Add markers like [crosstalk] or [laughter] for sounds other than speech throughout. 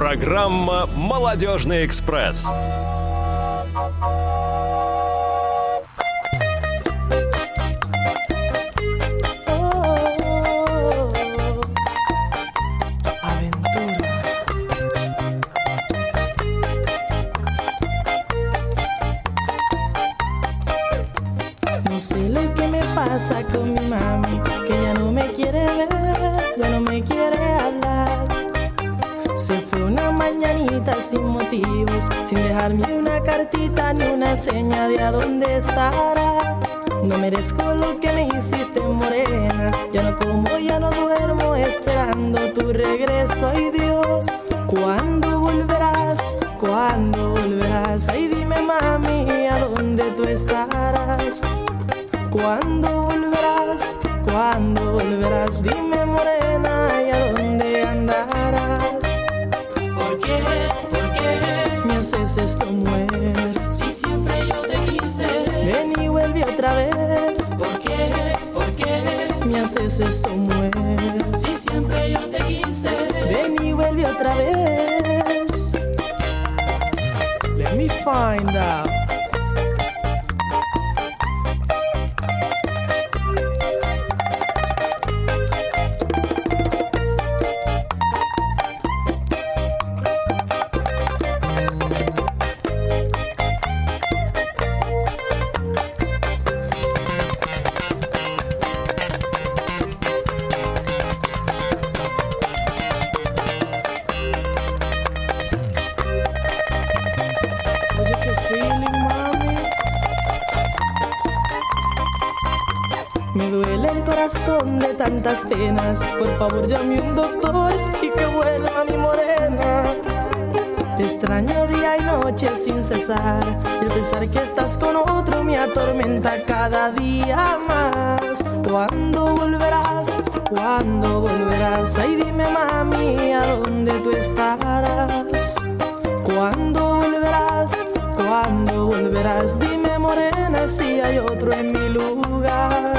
Программа «Молодежный экспресс». Haces esto mujer. Si siempre yo te quise. Ven y vuelve otra vez. Let me find out. Tantas penas. Por favor, llame un doctor y que vuelva mi morena. Te extraño día y noche sin cesar. Y el pensar que estás con otro me atormenta cada día más. ¿Cuándo volverás? ¿Cuándo volverás? Ay, dime, mami, ¿a dónde tú estarás? ¿Cuándo volverás? ¿Cuándo volverás? Dime morena si hay otro en mi lugar.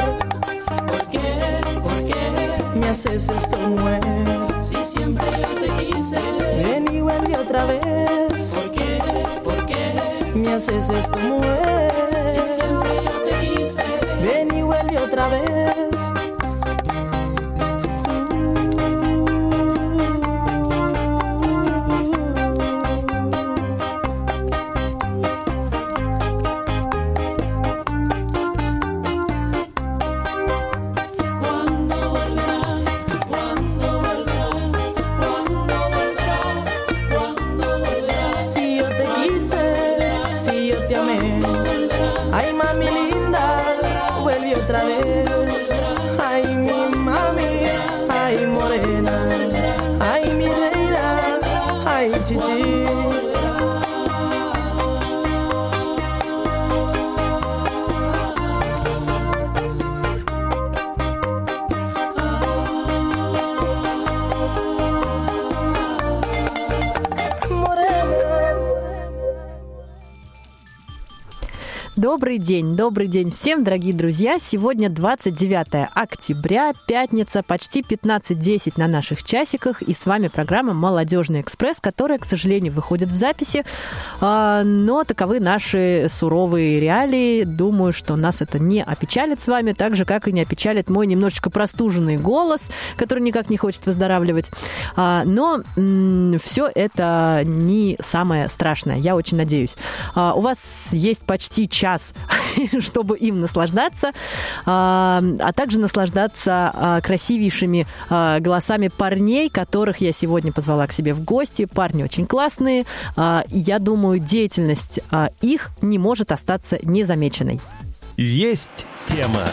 Qué? Me haces esto mujer. Si siempre yo te quise. Ven y vuelve otra vez. ¿Por qué? ¿Por qué? Me haces esto mujer. Si siempre yo te quise. Ven y vuelve otra vez. Добрый день, добрый день всем, дорогие друзья. Сегодня 29 октября, пятница, почти 15.10 на наших часиках. И с вами программа «Молодежный экспресс», которая, к сожалению, выходит в записи. А, Но таковы наши суровые реалии. Думаю, что нас это не опечалит с вами, так же, как и не опечалит мой немножечко простуженный голос, который никак не хочет выздоравливать. А, Но все это не самое страшное, я очень надеюсь. А, У вас есть почти час, [laughs] чтобы им наслаждаться, а а также наслаждаться а, красивейшими а, голосами парней, которых я сегодня позвала к себе в гости. Парни очень классные. А, Я думаю, деятельность а, их не может остаться незамеченной. Есть тема.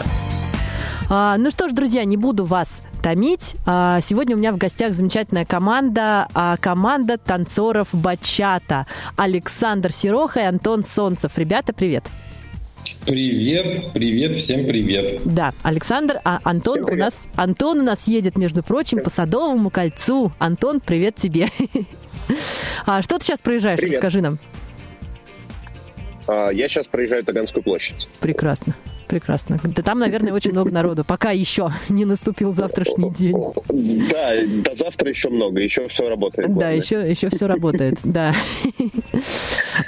А, Ну что ж, друзья, не буду вас томить. А, Сегодня у меня в гостях замечательная команда, а, команда танцоров бачата. Александр Сироха и Антон Солнцев. Ребята, привет. Привет, привет, всем привет. Да, Александр, а Антон у привет. нас Антон у нас едет, между прочим, по Садовому кольцу. Антон, привет тебе. [laughs] А что ты сейчас проезжаешь? Привет. Расскажи нам. А, Я сейчас проезжаю Таганскую площадь. Прекрасно. прекрасно. Да там, наверное, очень много народу, пока еще не наступил завтрашний день. Да, до завтра еще много, еще все работает. Да, еще, еще все работает, да. [laughs]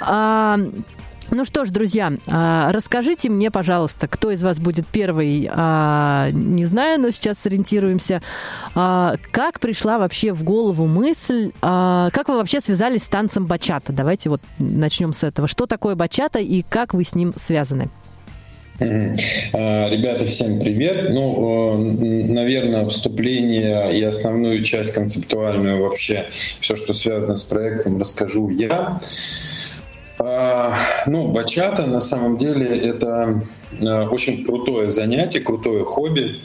Ну что ж, друзья, а, расскажите мне, пожалуйста, кто из вас будет первый, а, не знаю, но сейчас сориентируемся. А, Как пришла вообще в голову мысль, как вы вообще связались с танцем бачата? Давайте вот начнем с этого. Что такое бачата и как вы с ним связаны? Ребята, всем привет. Ну, наверное, вступление и основную часть концептуальную вообще, все, что связано с проектом, расскажу я. А, Ну, бачата на самом деле это э, очень крутое занятие, крутое хобби,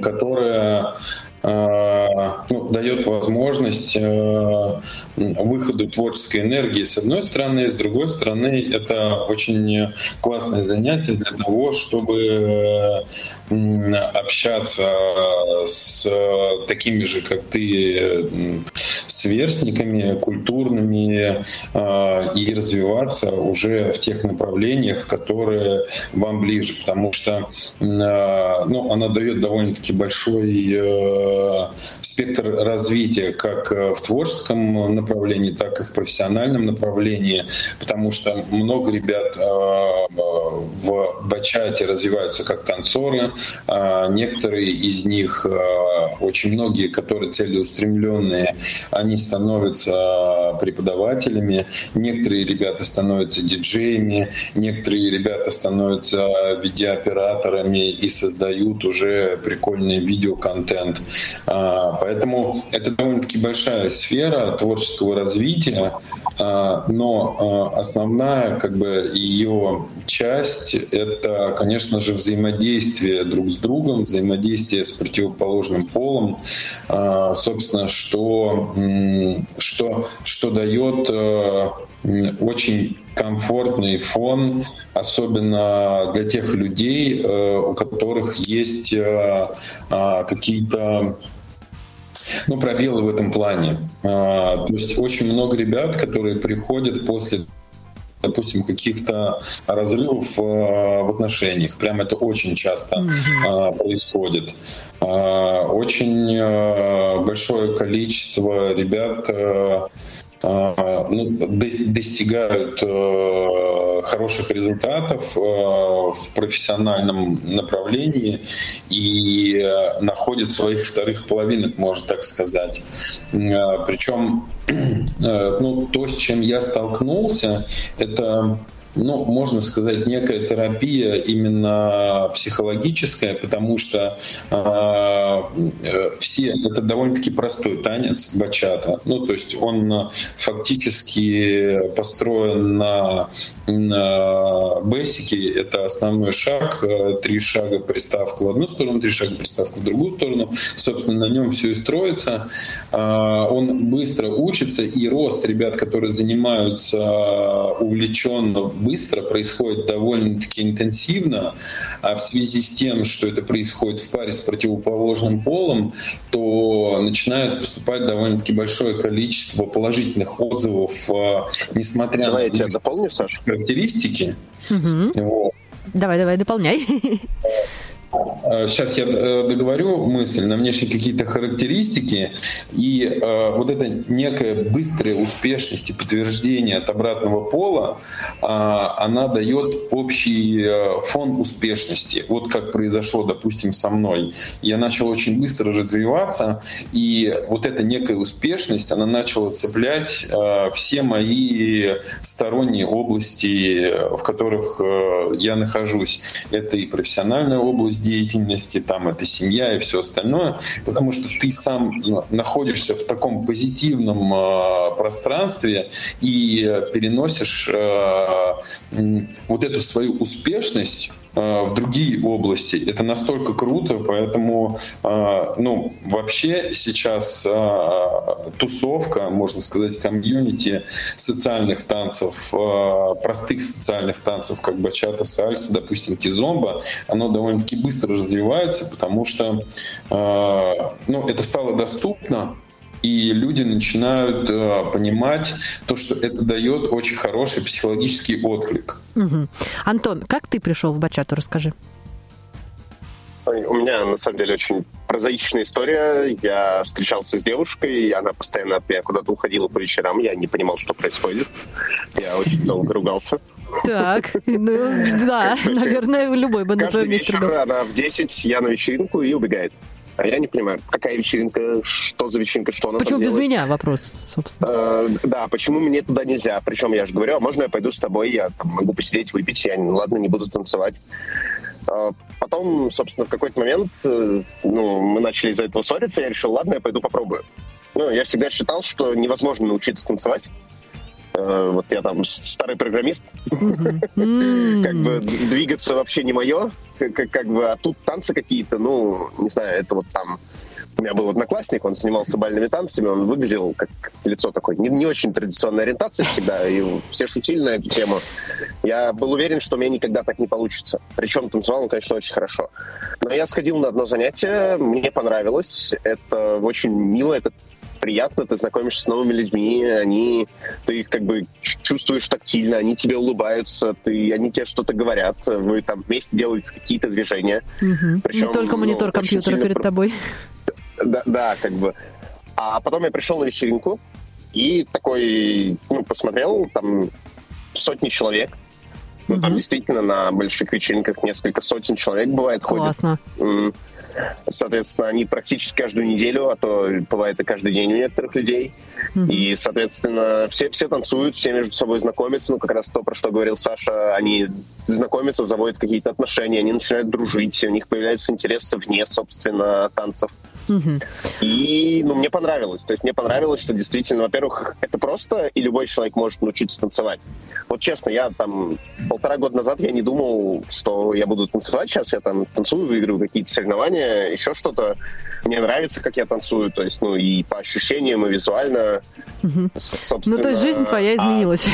которое э, ну, дает возможность э, выходу творческой энергии с одной стороны, с другой стороны это очень классное занятие для того, чтобы общаться с такими же, как ты, сверстниками культурными э, и развиваться уже в тех направлениях, которые вам ближе, потому что э, ну, она дает довольно-таки большой э, спектр развития как э, в творческом направлении, так и в профессиональном направлении, потому что много ребят э, в бачате развиваются как танцоры, а некоторые из них, очень многие, которые целеустремленные, они становятся преподавателями, некоторые ребята становятся диджеями, некоторые ребята становятся видеооператорами и создают уже прикольный видеоконтент. А, Поэтому это довольно-таки большая сфера творческого развития, а, но а, основная как бы ее часть — это, конечно же, взаимодействие друг с другом, взаимодействие с противоположным полом, А, собственно, что, что, что дает э, очень комфортный фон, особенно для тех людей, э, у которых есть э, а, какие-то ну, пробелы в этом плане. А, То есть очень много ребят, которые приходят после допустим, каких-то разрывов э, в отношениях. Прям это очень часто э, происходит. Э, Очень большое количество ребят достигают э, хороших результатов э, в профессиональном направлении и э, находят своих вторых половинок, можно так сказать. Причем [clears throat] ну, то, с чем я столкнулся, это ну, можно сказать, некая терапия именно психологическая, потому что э, э, все это довольно-таки простой танец бачата. Ну, то есть он фактически построен на, на бейсике. Это основной шаг, э, три шага приставка в одну сторону, три шага приставка в другую сторону. Собственно, на нем все и строится. Э, Он быстро учится, и рост ребят, которые занимаются увлеченно быстро, происходит довольно-таки интенсивно, а в связи с тем, что это происходит в паре с противоположным полом, то начинает поступать довольно-таки большое количество положительных отзывов, э, несмотря Давай я на тебя дополню, Саша. характеристики. Мгм. Вот. Давай, давай, дополняй. [laughs] Сейчас я э, договорю мысль на внешние какие-то характеристики, и э, вот эта некая быстрая успешность и подтверждение от обратного пола, а, она дает общий э, фон успешности. Вот как произошло, допустим, со мной. Я начал очень быстро развиваться, и вот эта некая успешность, она начала цеплять э, все мои сторонние области, э, в которых э, я нахожусь. Это и профессиональная область деятельности, там это семья и все остальное, потому что ты сам находишься в таком позитивном э, пространстве и переносишь э, вот эту свою успешность э, в другие области. Это настолько круто, поэтому, э, ну, вообще сейчас э, тусовка, можно сказать, комьюнити социальных танцев, простых социальных танцев, как бачата, сальса, допустим, кизомба, оно довольно-таки быстро развивается, потому что, э, ну, это стало доступно, и люди начинают э, понимать то, что это дает очень хороший психологический отклик. Мгм. Антон, как ты пришел в бачату, расскажи. У меня, на самом деле, очень прозаичная история. Я встречался с девушкой, и она постоянно от меня куда-то уходила по вечерам. Я не понимал, что происходит. Я очень долго ругался. Так, ну да, наверное, любой бы на твоем месте она в 10, я на вечеринку и убегает. А я не понимаю, какая вечеринка, что за вечеринка, что она Почему без делает. меня вопрос, собственно? Э, да, почему мне туда нельзя? Причем я же говорю, а можно я пойду с тобой, я там, могу посидеть, выпить, я, ну, ладно, не буду танцевать. Э, Потом, собственно, в какой-то момент э, ну, мы начали из-за этого ссориться, я решил, ладно, я пойду попробую. Ну, я всегда считал, что невозможно научиться танцевать. Э, Вот я там старый программист, как бы двигаться вообще не мое, как бы, а тут танцы какие-то, ну, не знаю, это вот там у меня был одноклассник, он занимался бальными танцами, он выглядел как лицо такое, не, не очень традиционной ориентации всегда, и все шутили на эту тему. Я был уверен, что у меня никогда так не получится. Причем танцевал он, конечно, очень хорошо. Но я сходил на одно занятие, мне понравилось, это очень мило, это приятно, ты знакомишься с новыми людьми, они, ты их как бы чувствуешь тактильно, они тебе улыбаются, ты, они тебе что-то говорят, вы там вместе делаете какие-то движения. Мгм. причем, Не только ну, монитор очень компьютера сильно перед тобой. Да, да, как бы. А потом я пришел на вечеринку и такой, ну, посмотрел, там сотни человек. Ну, там Мгм. действительно на больших вечеринках несколько сотен человек бывает ходит. Классно. Соответственно, они практически каждую неделю, а то бывает и каждый день у некоторых людей. Мгм. И, соответственно, все, все танцуют, все между собой знакомятся. Ну, как раз то, про что говорил Саша, они знакомятся, заводят какие-то отношения, они начинают дружить, у них появляются интересы вне, собственно, танцев. И, ну, мне понравилось. То есть мне понравилось, что действительно, во-первых, это просто, и любой человек может научиться танцевать. Вот честно, я там полтора года назад я не думал, что я буду танцевать. Сейчас я там танцую, выигрываю какие-то соревнования, еще что-то. Мне нравится, как я танцую. То есть, ну, и по ощущениям, и визуально. Собственно, Ну, то есть жизнь твоя а, изменилась.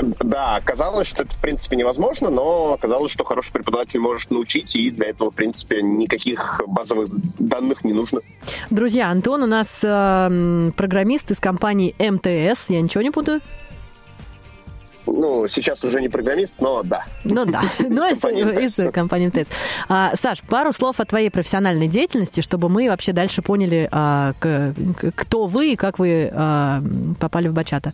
Да, оказалось, что это, в принципе, невозможно, но оказалось, что хороший преподаватель может научить, и для этого, в принципе, никаких базовых данных не нужно. Друзья, Антон у нас э, программист из компании МТС. Я ничего не путаю? Ну, сейчас уже не программист, но да. Ну да, [laughs] ну из, компании МТС. из компании МТС. А, Саш, пару слов о твоей профессиональной деятельности, чтобы мы вообще дальше поняли, а, к- к- кто вы и как вы а, попали в бачата.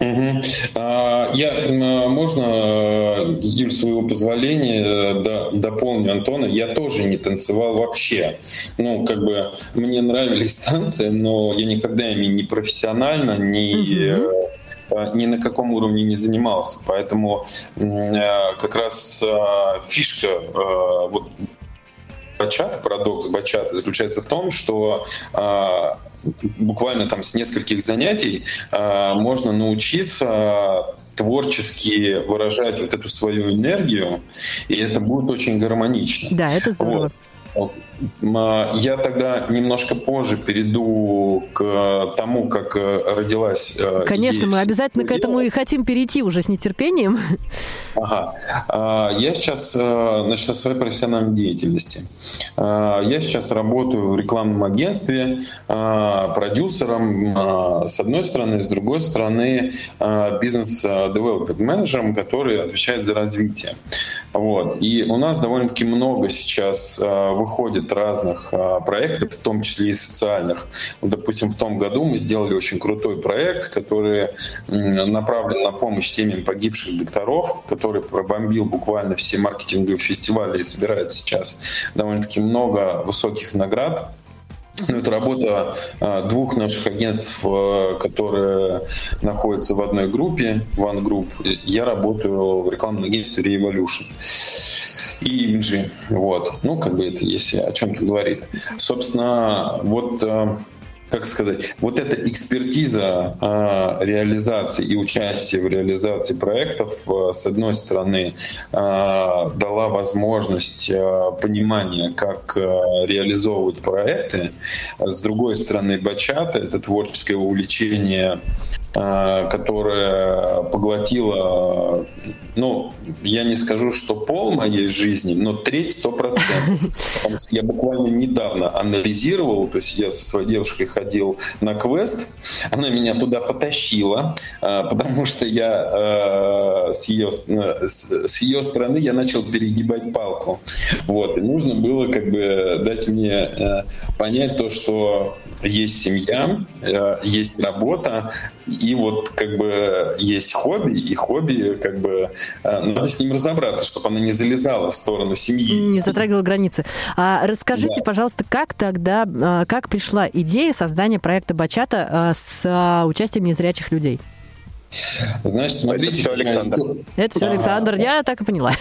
Мгм. А, Я, можно, э, Юль, своего позволения, э, до- дополню Антона, я тоже не танцевал вообще. Ну, как бы, мне нравились [laughs] танцы, но я никогда ими не профессионально, не, э, э, ни на каком уровне не занимался. Поэтому э, как раз э, фишка э, вот бачата, парадокс бачата заключается в том, что а, буквально там с нескольких занятий а, можно научиться творчески выражать вот эту свою энергию, и это будет очень гармонично. Да, это здорово. Вот. М, Я тогда немножко позже перейду к тому, как э, родилась э, Конечно, мы обязательно к этому и хотим перейти уже с нетерпением. Ага. А, Я сейчас э, значит, о своей профессиональной деятельности. А, Я сейчас работаю в рекламном агентстве а, продюсером а, с одной стороны, с другой стороны а, бизнес-девелопмент менеджером, который отвечает за развитие. Вот. И у нас довольно-таки много сейчас а, выходит разных а, проектов, в том числе и социальных. Вот, допустим, в том году мы сделали очень крутой проект, который направлен на помощь семьям погибших докторов, который пробомбил буквально все маркетинговые фестивали и собирает сейчас довольно-таки много высоких наград. Ну, это работа а, двух наших агентств, а, которые находятся в одной группе, One Group. Я работаю в рекламном агентстве Revolution и имиджи. Вот. Ну, как бы это, если о чем-то говорит. Собственно, вот а, как сказать, вот эта экспертиза э, реализации и участия в реализации проектов, э, с одной стороны, э, дала возможность э, понимания, как э, реализовывать проекты, с другой стороны, бачата — это творческое увлечение э, которая поглотила, ну, я не скажу, что пол моей жизни, но треть сто процентов. Я буквально недавно анализировал, то есть я со своей девушкой ходил на квест, она меня туда потащила, э, потому что я с ее, с ее стороны я начал перегибать палку. Вот, и нужно было как бы дать мне понять то, что есть семья, есть работа, и вот как бы есть хобби, и хобби как бы э, надо с ним разобраться, чтобы она не залезала в сторону семьи. Не затрагивала границы. А расскажите, да. пожалуйста, как тогда, э, как пришла идея создания проекта Бачата э, с участием незрячих людей? Значит, смотрите... Это все Александр. Это все Александр, я так и поняла.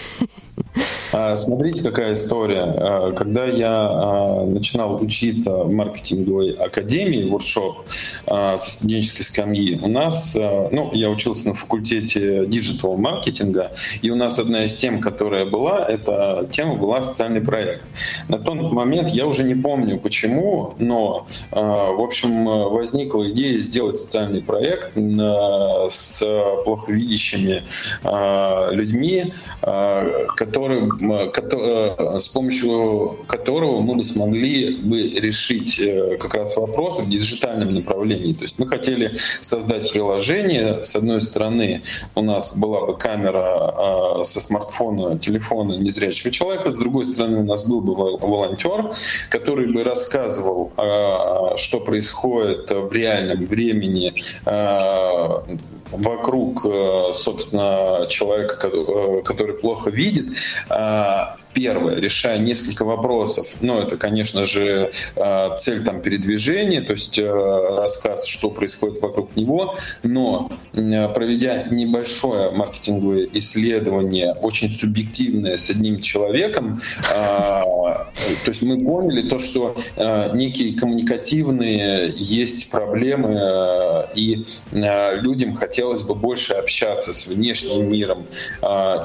А, смотрите, какая история. А, когда я а, начинал учиться в маркетинговой академии, Wordshop с студенческой скамьи, у нас, ну, я учился на факультете digital маркетинга, и у нас одна из тем, которая была, эта тема была социальный проект. На тот момент я уже не помню почему, но, в общем, возникла идея сделать социальный проект с плохо видящими людьми, которые с помощью которого мы бы смогли бы решить э, как раз вопросы в диджитальном направлении. То есть мы хотели создать приложение. С одной стороны, у нас была бы камера э, со смартфона, телефона незрячего человека, с другой стороны, у нас был бы волонтер, который бы рассказывал, что происходит в реальном времени вокруг, собственно, человека, который плохо видит, uh, Первое, решая несколько вопросов. Ну, это, конечно же, э, цель там передвижения, то есть э, рассказ, что происходит вокруг него, но э, проведя небольшое маркетинговое исследование, очень субъективное с одним человеком, то есть мы поняли то, что некие коммуникативные есть проблемы, и людям хотелось бы больше общаться с внешним миром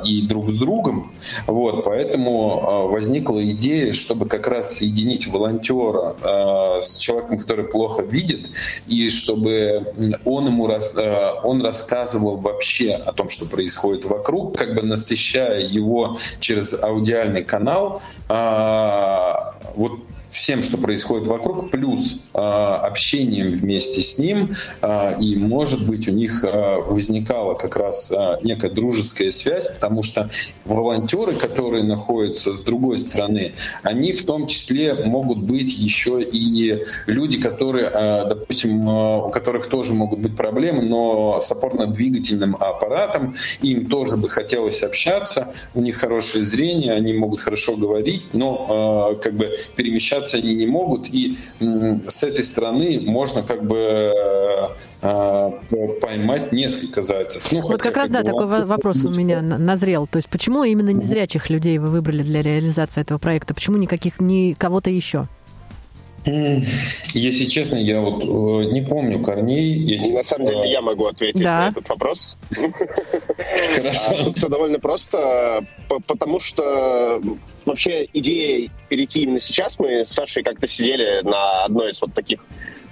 и друг с другом. Вот, поэтому а, возникла идея, чтобы как раз соединить волонтера а, с человеком, который плохо видит, и чтобы он ему а, он рассказывал вообще о том, что происходит вокруг, как бы насыщая его через аудиальный канал. Вот всем, что происходит вокруг, плюс э, общением вместе с ним, э, и, может быть, у них э, возникала как раз э, некая дружеская связь, потому что волонтеры, которые находятся с другой стороны, они в том числе могут быть еще и люди, которые, э, допустим, э, у которых тоже могут быть проблемы, но с опорно-двигательным аппаратом, им тоже бы хотелось общаться, у них хорошее зрение, они могут хорошо говорить, но э, как бы перемещаться общаться они не могут, и с этой стороны можно как бы э, э, поймать несколько зайцев. Ну, вот как раз, да, такой вопрос у меня назрел. То есть почему именно незрячих людей вы выбрали для реализации этого проекта? Почему никаких, ни кого-то еще? Если честно, я вот э, не помню корней. Я, На самом деле я могу ответить да. на этот вопрос. [laughs] Хорошо. А тут все довольно просто, потому что вообще идея перейти именно сейчас, мы с Сашей как-то сидели на одной из вот таких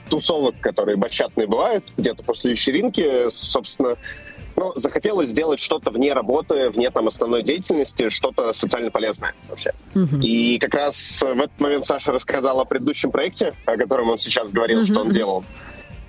тусовок, которые бачатные бывают, где-то после вечеринки, собственно, ну, захотелось сделать что-то вне работы, вне там основной деятельности, что-то социально полезное вообще. Uh-huh. И как раз в этот момент Саша рассказал о предыдущем проекте, о котором он сейчас говорил, uh-huh. что он делал.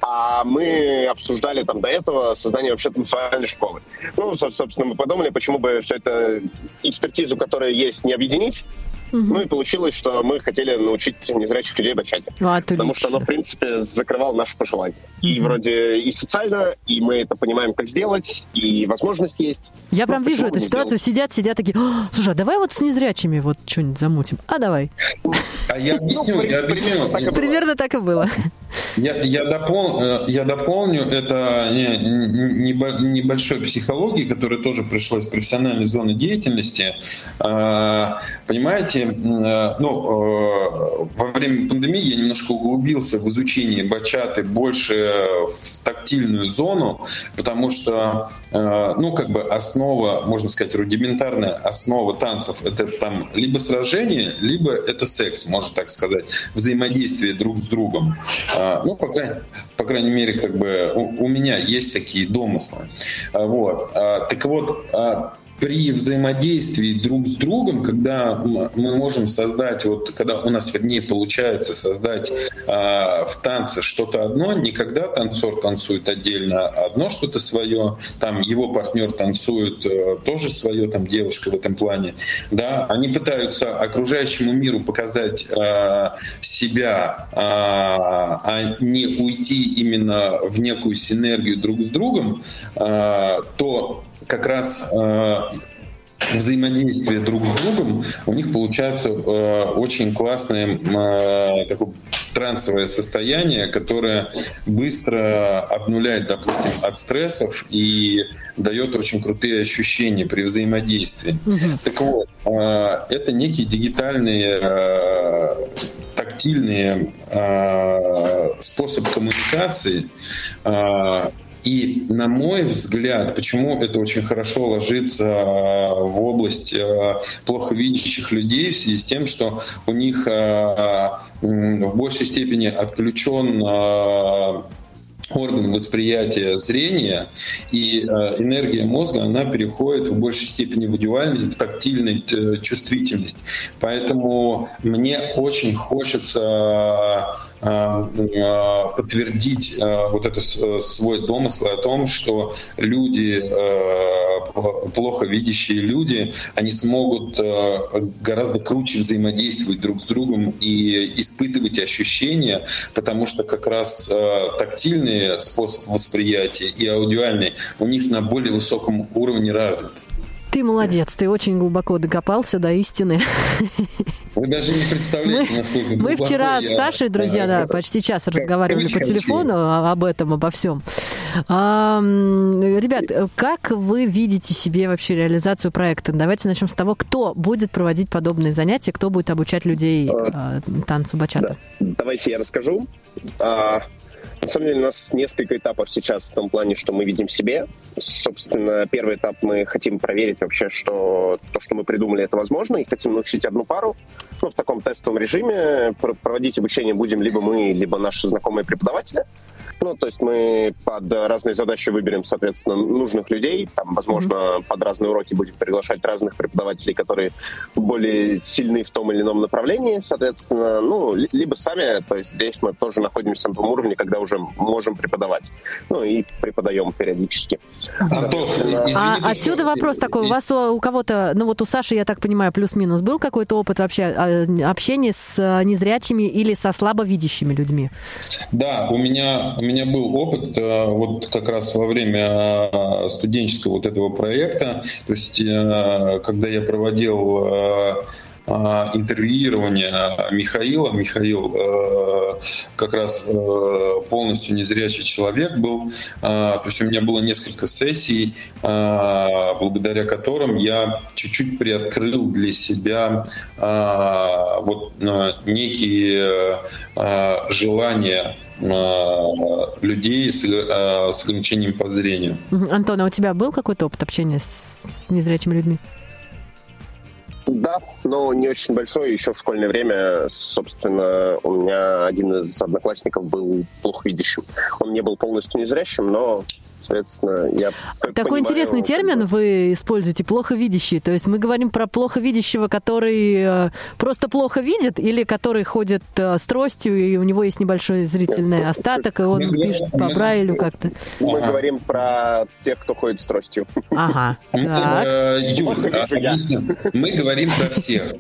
А мы обсуждали там до этого создание вообще танцевальной школы. Ну, собственно, мы подумали, почему бы все это экспертизу, которая есть, не объединить, Угу. Ну и получилось, что мы хотели научить незрячих людей бачать. А, потому что оно, в принципе, закрывало наши пожелания. Угу. И вроде и социально, и мы это понимаем, как сделать, и возможность есть. Я прям вижу эту ситуацию, делать? сидят, сидят такие, слушай, а давай вот с незрячими вот что-нибудь замутим. А давай. А я объясню, я объясню. Примерно так и было. Я, я, допол, э, я дополню, это небольшой психологии, которая тоже пришла из профессиональной зоны деятельности. А, понимаете, э, ну, э, во время пандемии я немножко углубился в изучение бачаты больше в тактильную зону, потому что, ну, как бы основа, можно сказать, рудиментарная основа танцев — это там либо сражение, либо это секс, можно так сказать, взаимодействие друг с другом. А, ну, по по крайней мере, как бы у, у меня есть такие домыслы. А, Вот. А, Так вот, при взаимодействии друг с другом, когда мы можем создать, вот когда у нас, вернее, получается создать а, в танце что-то одно, не когда танцор танцует отдельно а одно что-то свое, там его партнер танцует э, тоже свое, там девушка в этом плане, да, они пытаются окружающему миру показать а, себя, а, а не уйти именно в некую синергию друг с другом, а, то как раз э, взаимодействие друг с другом, у них получается э, очень классное э, такое трансовое состояние, которое быстро обнуляет, допустим, от стрессов и дает очень крутые ощущения при взаимодействии. Так вот, э, это некие дигитальные э, тактильные э, способ коммуникации, э, и, на мой взгляд, почему это очень хорошо ложится э, в область э, плохо видящих людей в связи с тем, что у них э, в большей степени отключен орган восприятия зрения, и э, энергия мозга, она переходит в большей степени в аудиальную, в тактильную э, чувствительность. Поэтому мне очень хочется э, подтвердить вот это свой домысл о том, что люди, плохо видящие люди, они смогут гораздо круче взаимодействовать друг с другом и испытывать ощущения, потому что как раз э, тактильный способ восприятия и аудиальный у них на более высоком уровне развит. Ты молодец, ты очень глубоко докопался до истины. [laughs] Вы даже не представляете, Мы- насколько Мы вчера я, с Сашей, друзья, э, да, почти час разговаривали по телефону о- об этом, обо всем. А, Ребят, как вы видите себе вообще реализацию проекта? Давайте начнем с того, кто будет проводить подобные занятия, кто будет обучать людей э, танцу бачата. Давайте я расскажу. А, на самом деле у нас несколько этапов сейчас в том плане, что мы видим себе. Собственно, первый этап мы хотим проверить вообще, что то, что мы придумали, это возможно, и хотим научить одну пару. Ну, в таком тестовом режиме Пр- проводить обучение будем либо мы, либо наши знакомые преподаватели. Ну, то есть мы под разные задачи выберем, соответственно, нужных людей. Там, возможно, под разные уроки будем приглашать разных преподавателей, которые более сильны в том или ином направлении, соответственно. Ну, ли- либо сами, то есть здесь мы тоже находимся на том уровне, когда уже можем преподавать. Ну, и преподаем периодически. Антох, А отсюда вопрос такой. У вас у, у кого-то, ну вот у Саши, я так понимаю, плюс-минус, был какой-то опыт вообще а, общения с а, незрячими или со слабовидящими людьми? Да, у меня, у меня был опыт э, вот как раз во время э, студенческого вот этого проекта. То есть, э, когда я проводил интервьюирование Михаила, Михаил э, как раз э, полностью незрячий человек был. Э, То есть у меня было несколько сессий, благодаря которым я чуть-чуть приоткрыл для себя вот некие желания людей с, э, с ограничением по зрению. Антон, а у тебя был какой-то опыт общения с, с незрячими людьми? Да, но не очень большой. Еще в школьное время, собственно, у меня один из одноклассников был плохо видящим. Он не был полностью незрящим, но, соответственно, я Такой понимаю, интересный термин вы используете, плохо видящий. То есть мы говорим про плохо видящего, который э, просто плохо видит, или который ходит э, с тростью, и у него есть небольшой зрительный остаток, и он пишет по Брайлю как-то. Мы Ага. говорим про тех, кто ходит с тростью. Ага, Мы, так. э, Юль, Плохо а, объясню. мы говорим про всех.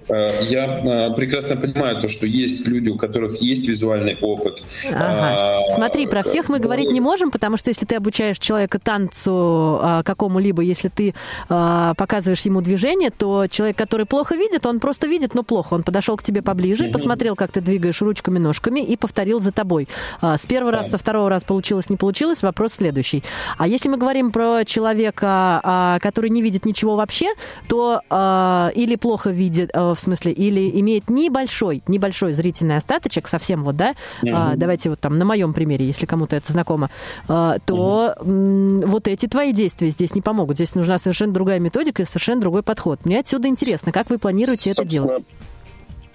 Я прекрасно понимаю то, что есть люди, у которых есть визуальный опыт. Ага. А, Смотри, про всех мы ну, говорить не можем, потому что если ты обучаешь человека танцу а, какому-либо, если ты а, показываешь ему движение, то человек, который плохо видит, он просто видит, но плохо. Он подошел к тебе поближе, Мгм. посмотрел, как ты двигаешь ручками, ножками и повторил за тобой. А, С первого раза, со второго раза получилось, не получилось, вопрос следующий. А если мы говорим про человека, а, который не видит ничего вообще, то а, или плохо видит, а, в смысле, или имеет небольшой, небольшой зрительный остаточек, совсем вот, да, а, Мгм. давайте вот там на моем примере, если кому-то это знакомо, а, то м, вот эти твои действия здесь не помогут. Здесь нужна совершенно другая методика и совершенно другой подход. Мне отсюда интересно, как вы планируете это Собственно, делать?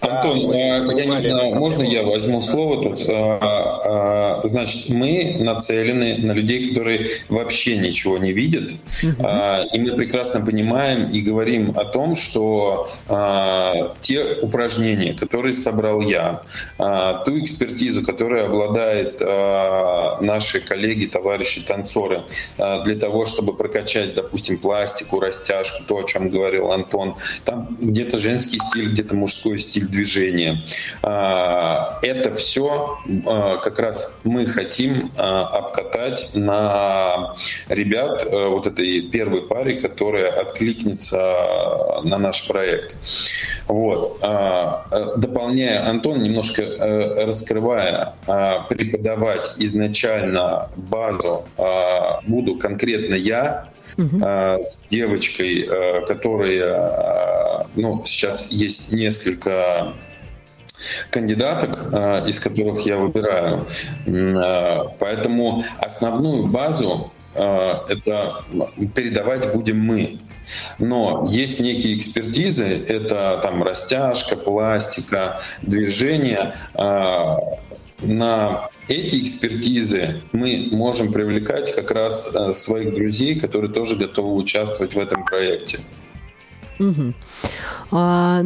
Антон, мы э, я не понимали знаю, эту можно я возьму слово тут? Э, э, Значит, мы нацелены на людей, которые вообще ничего не видят, Э, и мы прекрасно понимаем и говорим о том, что э, те упражнения, которые собрал я, э, ту экспертизу, которой обладает э, наши коллеги, товарищи, танцоры, э, для того, чтобы прокачать, допустим, пластику, растяжку, то, о чем говорил Антон, там где-то женский стиль, где-то мужской стиль движения. А, Это все как раз мы хотим а, обкатать на ребят вот этой первой паре, которая откликнется на наш проект. Вот. А, Дополняя Антон, немножко раскрывая, а, преподавать изначально базу а, буду конкретно я, а, с девочкой, а, которая, а, ну, сейчас есть несколько кандидаток, а, из которых я выбираю. А, Поэтому основную базу а, это передавать будем мы. Но есть некие экспертизы, это там растяжка, пластика, движение. На эти экспертизы мы можем привлекать как раз своих друзей, которые тоже готовы участвовать в этом проекте. Мгм. А,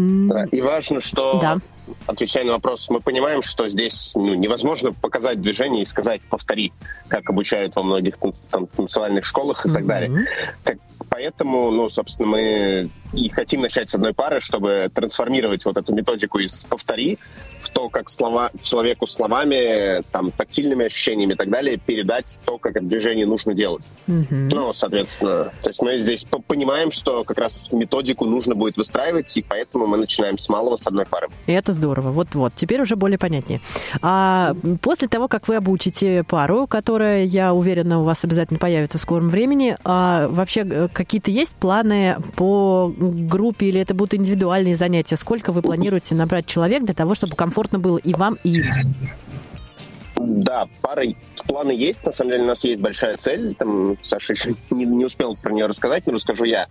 И важно, что, Да. отвечая на вопрос, мы понимаем, что здесь ну, невозможно показать движение и сказать «повтори», как обучают во многих танц- там, танцевальных школах и так далее. Как- поэтому, ну, собственно, мы и хотим начать с одной пары, чтобы трансформировать вот эту методику из «повтори» в то, как слова, человеку словами, там, тактильными ощущениями и так далее передать то, как это движение нужно делать. Ну, соответственно, то есть мы здесь по- понимаем, что как раз методику нужно будет выстраивать, и поэтому мы начинаем с малого, с одной пары. И это здорово. Вот-вот. Теперь уже более понятнее. А после того, как вы обучите пару, которая, я уверена, у вас обязательно появится в скором времени, а вообще э, какие-то есть планы по группе или это будут индивидуальные занятия? Сколько вы планируете набрать человек для того, чтобы комфортно было и вам, и им? Да, пары планы есть. На самом деле у нас есть большая цель. Там Саша еще [laughs] не, не успел про нее рассказать, но расскажу я.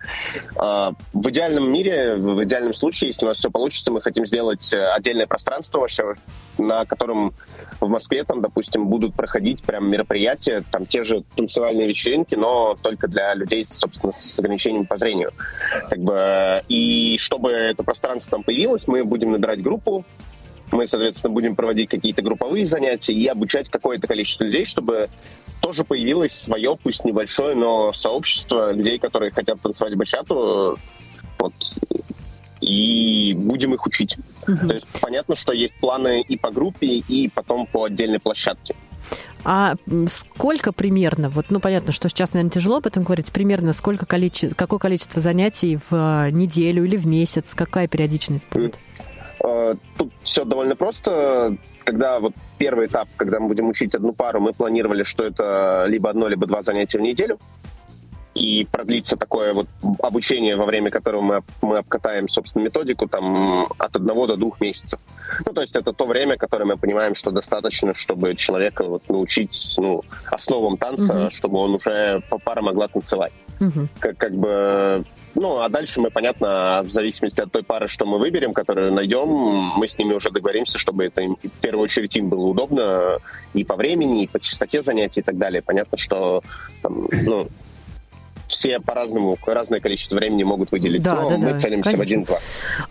А, В идеальном мире, в идеальном случае, если у нас все получится, мы хотим сделать э, отдельное пространство вообще, на котором в Москве, там, допустим, будут проходить прям мероприятия, там те же танцевальные вечеринки, но только для людей, собственно, с ограничением по зрению. Как бы, э, и чтобы это пространство там появилось, мы будем набирать группу, мы, соответственно, будем проводить какие-то групповые занятия и обучать какое-то количество людей, чтобы тоже появилось свое, пусть небольшое, но сообщество людей, которые хотят танцевать бачату. Вот, и будем их учить. То есть понятно, что есть планы и по группе, и потом по отдельной площадке. А сколько примерно, вот, ну, понятно, что сейчас, наверное, тяжело об этом говорить, примерно сколько количе- какое количество занятий в э, неделю или в месяц, какая периодичность будет? Э, Тут все довольно просто. Когда вот первый этап, когда мы будем учить одну пару, мы планировали, что это либо одно, либо два занятия в неделю. И продлится такое вот обучение, во время которого мы, мы обкатаем, собственно, методику там от одного до двух месяцев. Ну, то есть это то время, которое мы понимаем, что достаточно, чтобы человека вот научить ну, основам танца, чтобы он уже по пара могла танцевать. Мгм. Как, как бы ну, а дальше мы, понятно, в зависимости от той пары, что мы выберем, которую найдем, мы с ними уже договоримся, чтобы это им, в первую очередь им было удобно и по времени, и по частоте занятий и так далее. Понятно, что там, ну, все по-разному, разное количество времени могут выделить, Да, но да, мы да, целимся в конечно. один-два.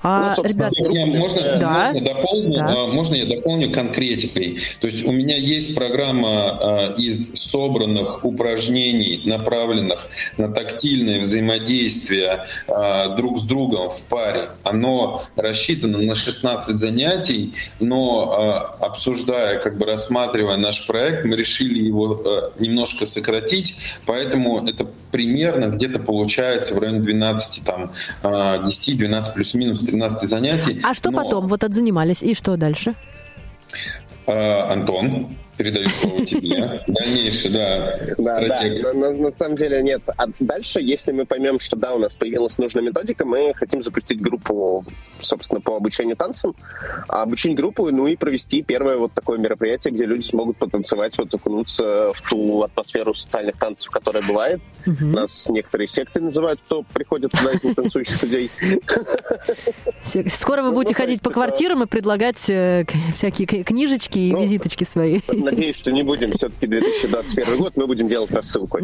А, Ну, ребят, Я- можно, Да. можно дополню, Да. а, можно я дополню конкретикой. То есть у меня есть программа а, из собранных упражнений, направленных на тактильное взаимодействие а, друг с другом в паре. Оно рассчитано на 16 занятий, но а, обсуждая, как бы рассматривая наш проект, мы решили его а, немножко сократить, поэтому это примерно где-то получается в районе 12, там, а, 10-12 плюс-минус 13 занятий. а что Но, потом? Вот отзанимались, и что дальше? а, Антон, передаю слово тебе. Дальнейшее, да, Да, да. стратегия. На, на- на самом деле нет. А дальше, если мы поймем, что да, у нас появилась нужная методика, мы хотим запустить группу, собственно, по обучению танцам, а обучить группу, ну и провести первое вот такое мероприятие, где люди смогут потанцевать, вот окунуться в ту атмосферу социальных танцев, которая бывает. Нас некоторые секты называют, кто приходит туда из танцующих людей. Скоро вы будете ну, ходить по квартирам и предлагать э, всякие книжечки и Ну, визиточки свои. Надеюсь, что не будем. Все-таки 2021 год, мы будем делать рассылку.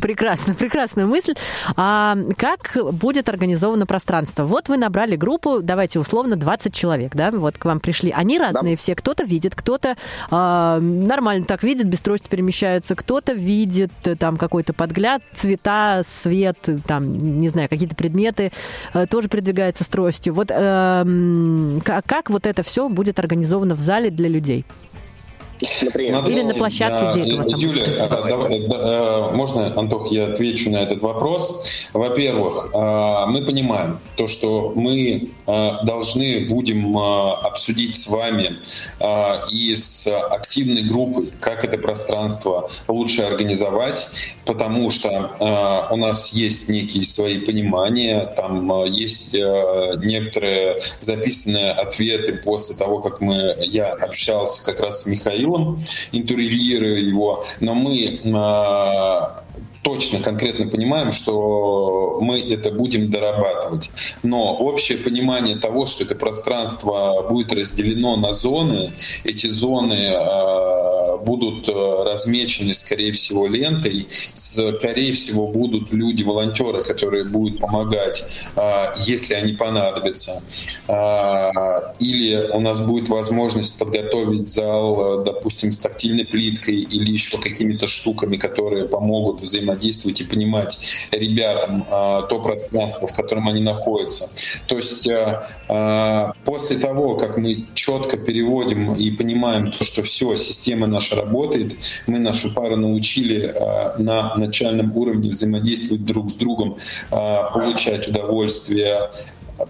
Прекрасно, прекрасная мысль. А как будет организовано пространство? Вот вы набрали группу, давайте условно 20 человек, да, вот к вам пришли. Они разные все. Кто-то видит, кто-то а, нормально так видит, без трости перемещается, кто-то видит э, там какой-то подгляд, цвета, свет, э, там, не знаю, какие-то предметы, э, тоже передвигается с тростью. Вот ка- как вот это все будет организовано в зале для людей? Например. Или на площадке, да, где это вас там Юля, а, давай, да, э, можно, Антох, я отвечу на этот вопрос. Во-первых, э, мы понимаем то, что мы э, должны будем э, обсудить с вами э, и с активной группой, как это пространство лучше организовать, потому что э, у нас есть некие свои понимания, там э, есть э, некоторые записанные ответы после того, как мы, я общался как раз с Михаилом, интурилируя его, но мы э, точно, конкретно понимаем, что мы это будем дорабатывать. Но общее понимание того, что это пространство будет разделено на зоны, эти зоны э, будут э, размечены, скорее всего, лентой, скорее всего, будут люди-волонтеры, которые будут помогать, э, если они понадобятся. Э, Или у нас будет возможность подготовить зал, э, допустим, с тактильной плиткой или еще какими-то штуками, которые помогут взаимодействовать и понимать ребятам э, то пространство, в котором они находятся. То есть э, после того, как мы четко переводим и понимаем то, что все, система наша работает, мы нашу пару научили э, на начальном уровне взаимодействовать друг с другом, э, получать удовольствие,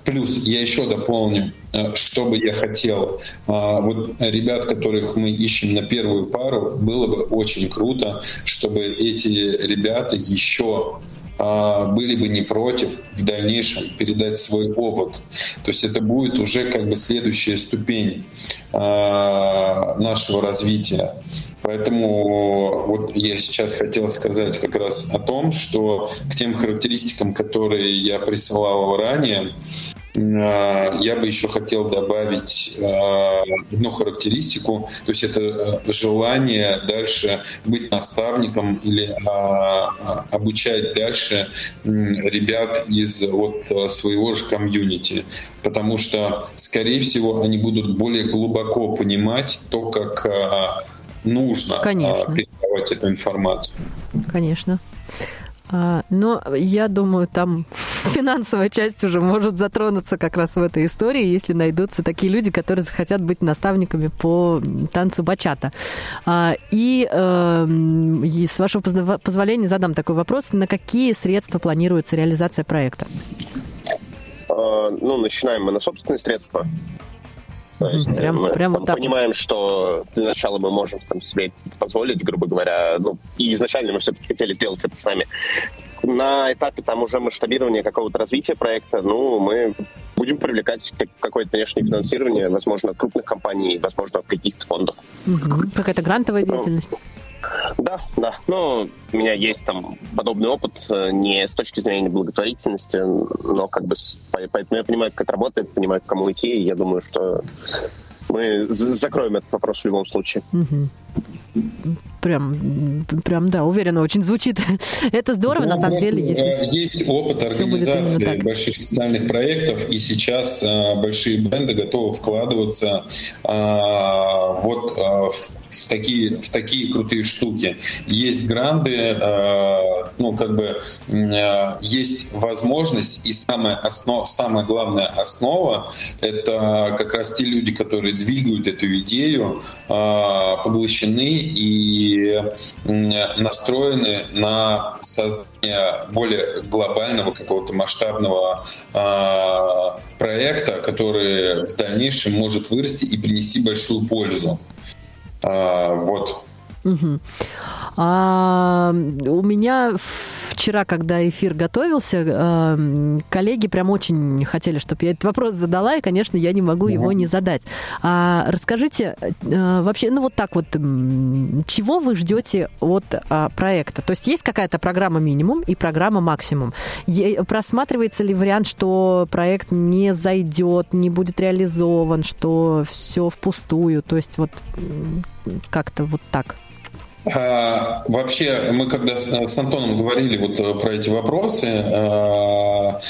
Плюс я еще дополню, э, что бы я хотел. А, Вот ребят, которых мы ищем на первую пару, было бы очень круто, чтобы эти ребята еще а, были бы не против в дальнейшем передать свой опыт. То есть это будет уже как бы следующая ступень а, нашего развития. Поэтому вот я сейчас хотел сказать как раз о том, что к тем характеристикам, которые я присылал ранее, а, я бы еще хотел добавить а, одну характеристику, то есть это а, желание дальше быть наставником или а, обучать дальше ребят из вот своего же комьюнити, потому что, скорее всего, они будут более глубоко понимать то, как нужно Конечно. передавать эту информацию. Конечно. А, Но я думаю, там [laughs] финансовая часть уже может затронуться как раз в этой истории, если найдутся такие люди, которые захотят быть наставниками по танцу бачата. А, И, эм, и с вашего позволения задам такой вопрос. На какие средства планируется реализация проекта? Э, Ну, начинаем мы на собственные средства. То есть прям- мы прям вот там так понимаем, что для начала мы можем там, себе позволить, грубо говоря, ну, и изначально мы все-таки хотели сделать это сами. На этапе там уже масштабирования какого-то развития проекта, ну, мы будем привлекать как- какое-то внешнее финансирование, возможно, от крупных компаний, возможно, от каких-то фондов. Мгм. Какая-то грантовая Ну, деятельность? Да, да. Ну, у меня есть там подобный опыт, э, не с точки зрения благотворительности, но как бы поэтому я понимаю, как это работает, понимаю, к кому идти, и я думаю, что мы закроем этот вопрос в любом случае. Мгм. Прям, прям, да, уверенно очень звучит. [laughs] Это здорово, на Ну, самом просто, деле, если... э, Есть опыт организации больших социальных проектов, и сейчас э, большие бренды готовы вкладываться э, вот э, в, в такие, в такие крутые штуки. Есть гранды, э, ну, как бы э, есть возможность, и самая, основ, самая главная основа — это как раз те люди, которые двигают эту идею, э, поглощены и настроены на создание более глобального какого-то масштабного э, проекта, который в дальнейшем может вырасти и принести большую пользу. Вот. Угу. А, у меня вчера, когда эфир готовился, э, коллеги прям очень хотели, чтобы я этот вопрос задала, и, конечно, я не могу его не задать. А, расскажите э, вообще, ну вот так вот, чего вы ждете от а, проекта? То есть есть какая-то программа минимум и программа максимум. Просматривается ли вариант, что проект не зайдет, не будет реализован, что все впустую? То есть вот как-то вот так. А, вообще, мы когда с, с Антоном говорили вот э, про эти вопросы, а,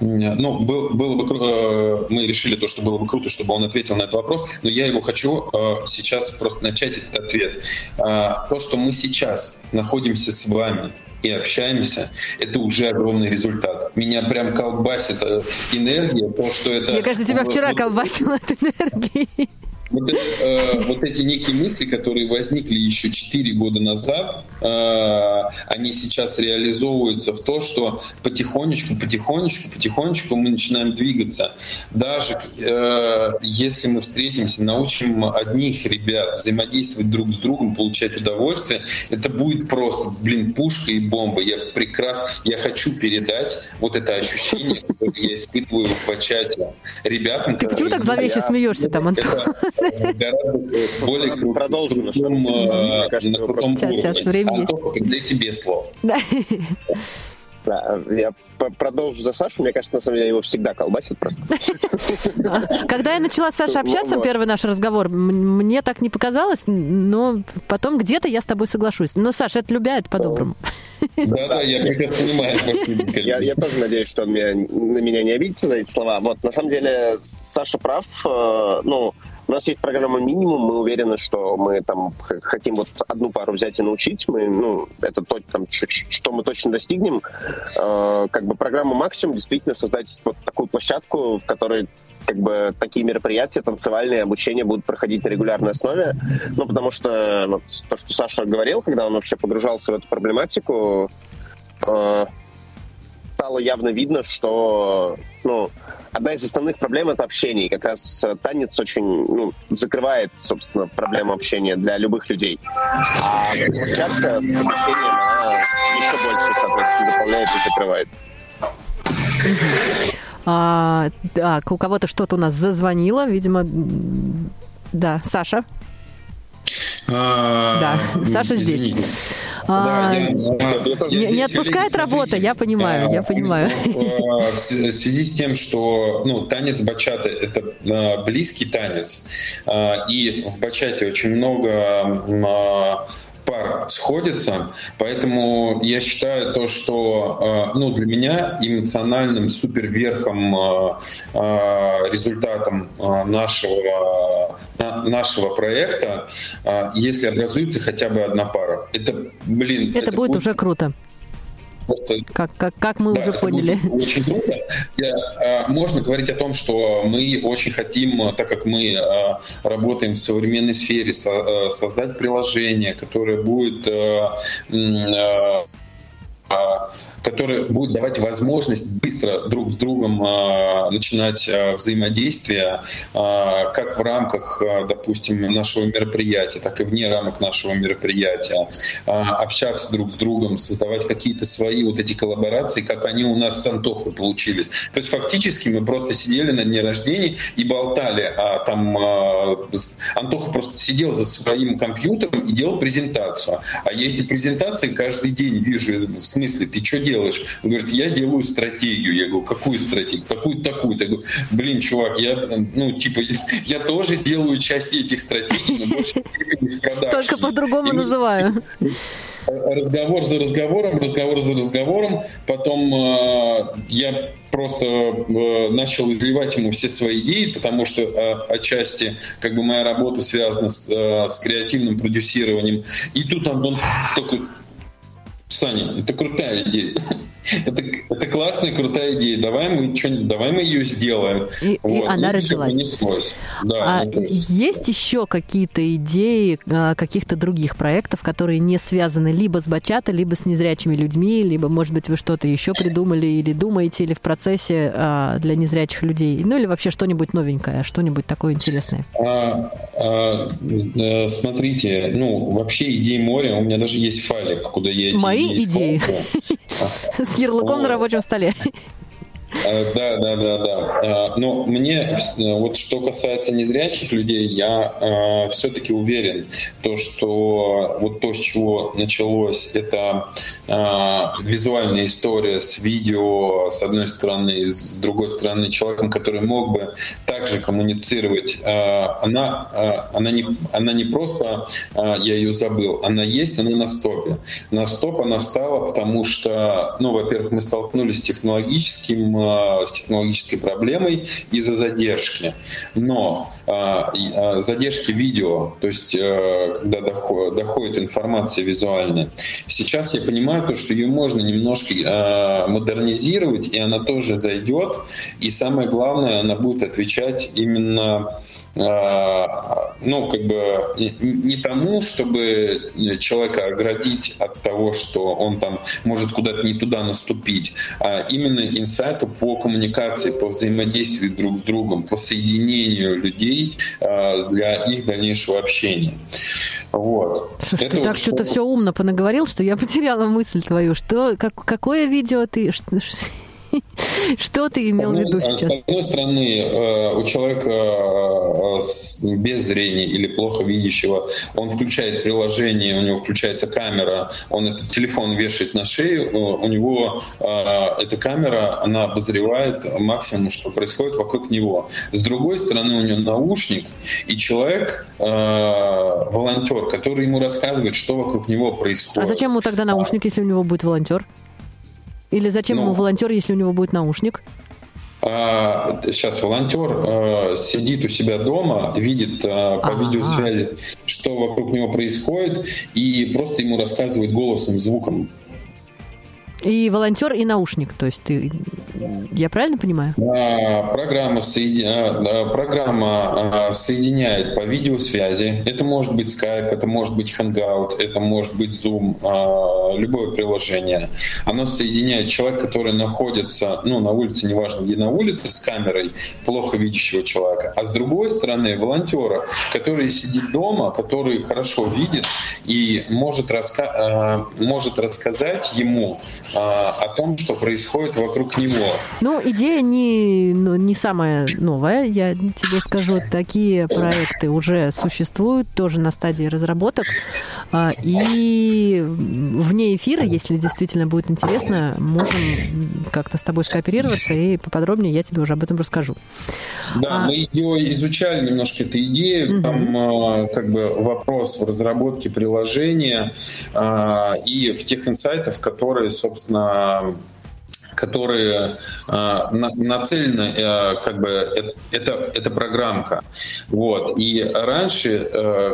ну, был, было бы э, мы решили то, что было бы круто, чтобы он ответил на этот вопрос, но я его хочу э, сейчас просто начать этот ответ. А, то, что мы сейчас находимся с вами и общаемся, это уже огромный результат. Меня прям колбасит энергия, то, что это... Мне кажется, тебя вчера колбасило от [laughs] энергии вот, э, вот эти некие мысли, которые возникли еще 4 года назад, э, они сейчас реализовываются в то, что потихонечку, потихонечку, потихонечку мы начинаем двигаться. Даже э, если мы встретимся, научим одних ребят взаимодействовать друг с другом, получать удовольствие, это будет просто, блин, пушка и бомба. Я прекрасно, я хочу передать вот это ощущение, которое я испытываю в чате ребятам. Ты почему так зловеще смеешься там, Антон? Гораздо более крутым, Продолжу на крутом, Мне кажется, на крутом Сейчас, уровне. сейчас, время А есть. только для тебе слов. Да. Да, я продолжу за Сашу. Мне кажется, на самом деле его всегда колбасит просто. Когда я начала с Сашей общаться, первый наш разговор, мне так не показалось, но потом где-то я с тобой соглашусь. Но, Саша, это любя, это по-доброму. Да-да, я прекрасно понимаю Я, я тоже надеюсь, что он меня, на меня не обидится на эти слова. Вот, на самом деле, Саша прав. Э, ну, у нас есть программа минимум, мы уверены, что мы там хотим вот одну пару взять и научить. Мы, ну, это то, там, что мы точно достигнем. Э, как бы программа максимум действительно создать вот такую площадку, в которой как бы такие мероприятия, танцевальные обучения будут проходить на регулярной основе. Ну, потому что вот, то, что Саша говорил, когда он вообще погружался в эту проблематику, э, стало явно видно, что ну, одна из основных проблем это общение. И как раз э, танец очень ну, закрывает, собственно, проблему общения для любых людей. А площадка с обучением, она еще больше, соответственно, дополняет и закрывает. А, так, у кого-то что-то у нас зазвонило, видимо, да, Саша. Да, Саша здесь. А, Да, я- я тоже- Не- отпускает работа, я понимаю, я А, понимаю. ну, а, В связи с тем, что ну, танец бачата — это а, близкий танец, а, и в бачате очень много а, пар сходится, поэтому я считаю то, что э, ну, для меня эмоциональным суперверхом э, э, результатом нашего, на- нашего проекта, если образуется хотя бы одна пара. Это, блин, Это будет уже круто, просто как, как, как мы да, уже поняли. Очень круто. А, Можно говорить о том, что мы очень хотим, так как мы а, работаем в современной сфере, а, создать приложение, которое будет которое будет давать возможность быстро друг с другом а, начинать а, взаимодействие, а, как в рамках, а, допустим, нашего мероприятия, так и вне рамок нашего мероприятия, а, общаться друг с другом, создавать какие-то свои вот эти коллаборации, как они у нас с Антохой получились. То есть фактически мы просто сидели на дне рождения и болтали, а там с- Антоха просто сидел за своим компьютером и делал презентацию. А я эти презентации каждый день вижу. В смысле, ты что делаешь? Он говорит, я делаю стратегию. Я говорю, какую стратегию? Какую такую? Я говорю, блин, чувак, я, ну, типа, [laughs] я тоже делаю часть этих стратегий, но больше в продакшене. Только по-другому называю. [laughs] разговор за разговором, разговор за разговором. Потом э, я просто э, начал изливать ему все свои идеи, потому что э, отчасти как бы моя работа связана с, э, с креативным продюсированием. И тут Антон такой Саня, это крутая идея. Это, это классная, крутая идея. Давай мы что-нибудь, давай мы ее сделаем. И, Вот. и она И родилась. понеслось. Да, А ну, есть- есть еще какие-то идеи а, каких-то других проектов, которые не связаны либо с бачата, либо с незрячими людьми, либо, может быть, вы что-то еще придумали или думаете, или в процессе а, для незрячих людей, ну или вообще что-нибудь новенькое, что-нибудь такое интересное. А, а, э, смотрите, ну, вообще идеи моря, у меня даже есть файлик, куда я эти Мои идеи? складываю. [laughs] Ярлыком на рабочем столе. Э, Да, да, да, да. Э, Но мне, э, вот что касается незрячих людей, я все-таки уверен, то, что вот то, с чего началось, это визуальная история с видео, с одной стороны, и с другой стороны, человеком, который мог бы также коммуницировать. Она, она, не, она не просто, я ее забыл, она есть, она на стопе. На стоп она встала, потому что, ну, во-первых, мы столкнулись с технологическим, э, с технологической проблемой из-за задержки. Но э, э, задержки видео, то есть когда дохо- доходит информация визуальная. Сейчас я понимаю то, что ее можно немножко модернизировать, и она тоже зайдет. И самое главное, она будет отвечать именно ну, как бы не- тому, чтобы человека оградить от того, что он там может куда-то не туда наступить, а именно инсайту по коммуникации, по взаимодействию друг с другом, по соединению людей э, для их дальнейшего общения. Вот. Слушай, Это ты вот так что-то что- все умно понаговорил, что я потеряла мысль твою. Что, как, какое видео ты... [laughs] Что, ты имел в виду С одной- сейчас? С одной стороны, э, у человека э, без зрения или плохо видящего, он включает приложение, у него включается камера, он этот телефон вешает на шею, э, у него э, эта камера, она обозревает максимум, что происходит вокруг него. С другой стороны, у него наушник, и человек, э, волонтер, который ему рассказывает, что вокруг него происходит. А зачем ему тогда наушник, если у него будет волонтер? Или зачем Ну. ему волонтер, если у него будет наушник? А, Сейчас волонтер э, сидит у себя дома, видит э, по Ага. видеосвязи, что вокруг него происходит, и просто ему рассказывает голосом, звуком. И волонтер, и наушник. То есть ты... Я правильно понимаю? А, Программа, соеди- а, программа а, соединяет по видеосвязи. Это может быть Skype, это может быть Hangout, это может быть Zoom, любое приложение. Оно соединяет человека, который находится ну, на улице, неважно где на улице, с камерой плохо видящего человека. А с другой стороны, волонтера, который сидит дома, который хорошо видит и может, раска- может рассказать ему а, о том, что происходит вокруг него. Ну, идея не, ну, не самая новая, я тебе скажу. Такие проекты уже существуют, тоже на стадии разработок. А, И вне эфира, если действительно будет интересно, можем как-то с тобой скооперироваться, и поподробнее я тебе уже об этом расскажу. Да, А- мы ее изучали немножко эту идею. Там э, как бы вопрос в разработке приложения э, и в тех инсайтах, которые, собственно, которые э, на- нацелены, э, как бы э- это, это программка. Вот. И раньше,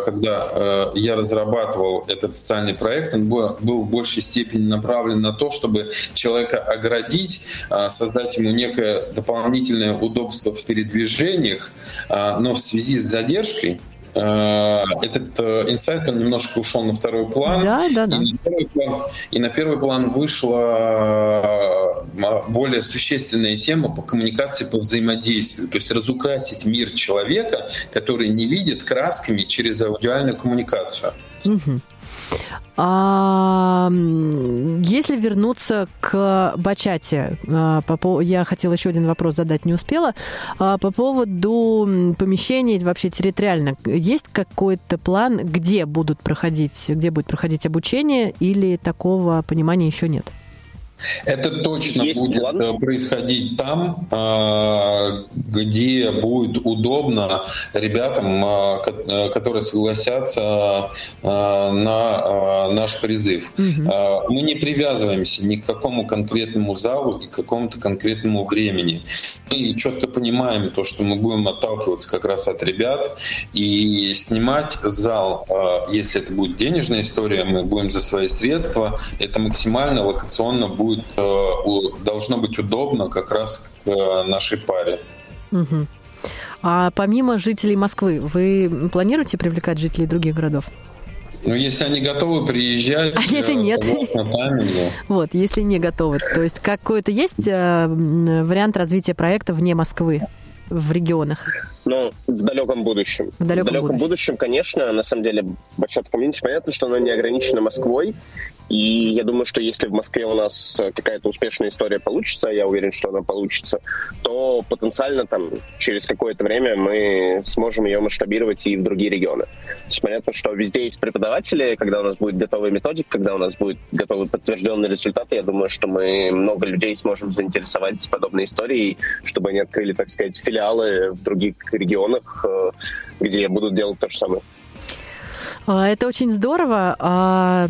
когда я разрабатывал этот социальный проект, он был, был в большей степени направлен на то, чтобы человека оградить, создать ему некое дополнительное удобство в передвижениях, но в связи с задержкой этот э, инсайт, он немножко ушел на второй план. Да, да, да. И на первый план, и на первый план вышла э, более существенная тема по коммуникации, по взаимодействию. То есть разукрасить мир человека, который не видит красками через аудиальную коммуникацию. Мгм. А, если вернуться к бачате, а, по я хотела еще один вопрос задать, не успела. А, По поводу помещений вообще территориально, есть какой-то план, где будут проходить, где будет проходить обучение, или такого понимания еще нет? Это точно Есть будет план? э, происходить там, э, где будет удобно ребятам, ко- э, которые согласятся э, на наш призыв. Э, Мы не привязываемся ни к какому конкретному залу и к какому-то конкретному времени. мы четко понимаем то, что мы будем отталкиваться как раз от ребят и снимать зал, если это будет денежная история, мы будем за свои средства, это максимально локационно будет, э, у- должно быть удобно как раз к э, нашей паре. Мгм. А помимо жителей Москвы, вы планируете привлекать жителей других городов? Но если они готовы приезжать, А если э, нет? согласно таймингу, Вот, если не готовы. То есть какой-то есть э, вариант развития проекта вне Москвы, в регионах? Но в далеком будущем. В далеком будущем. будущем, конечно, на самом деле, большое комьюнити, понятно, что оно не ограничено Москвой. И я думаю, что если в Москве у нас какая-то успешная история получится, а я уверен, что она получится, то потенциально там через какое-то время мы сможем ее масштабировать и в другие регионы. То есть понятно, что везде есть преподаватели, когда у нас будет готовая методика, когда у нас будет готовы подтвержденные результаты, я думаю, что мы много людей сможем заинтересовать подобной историей, чтобы они открыли, так сказать, филиалы в других регионах, э, где будут делать то же самое. А, Это очень здорово. А,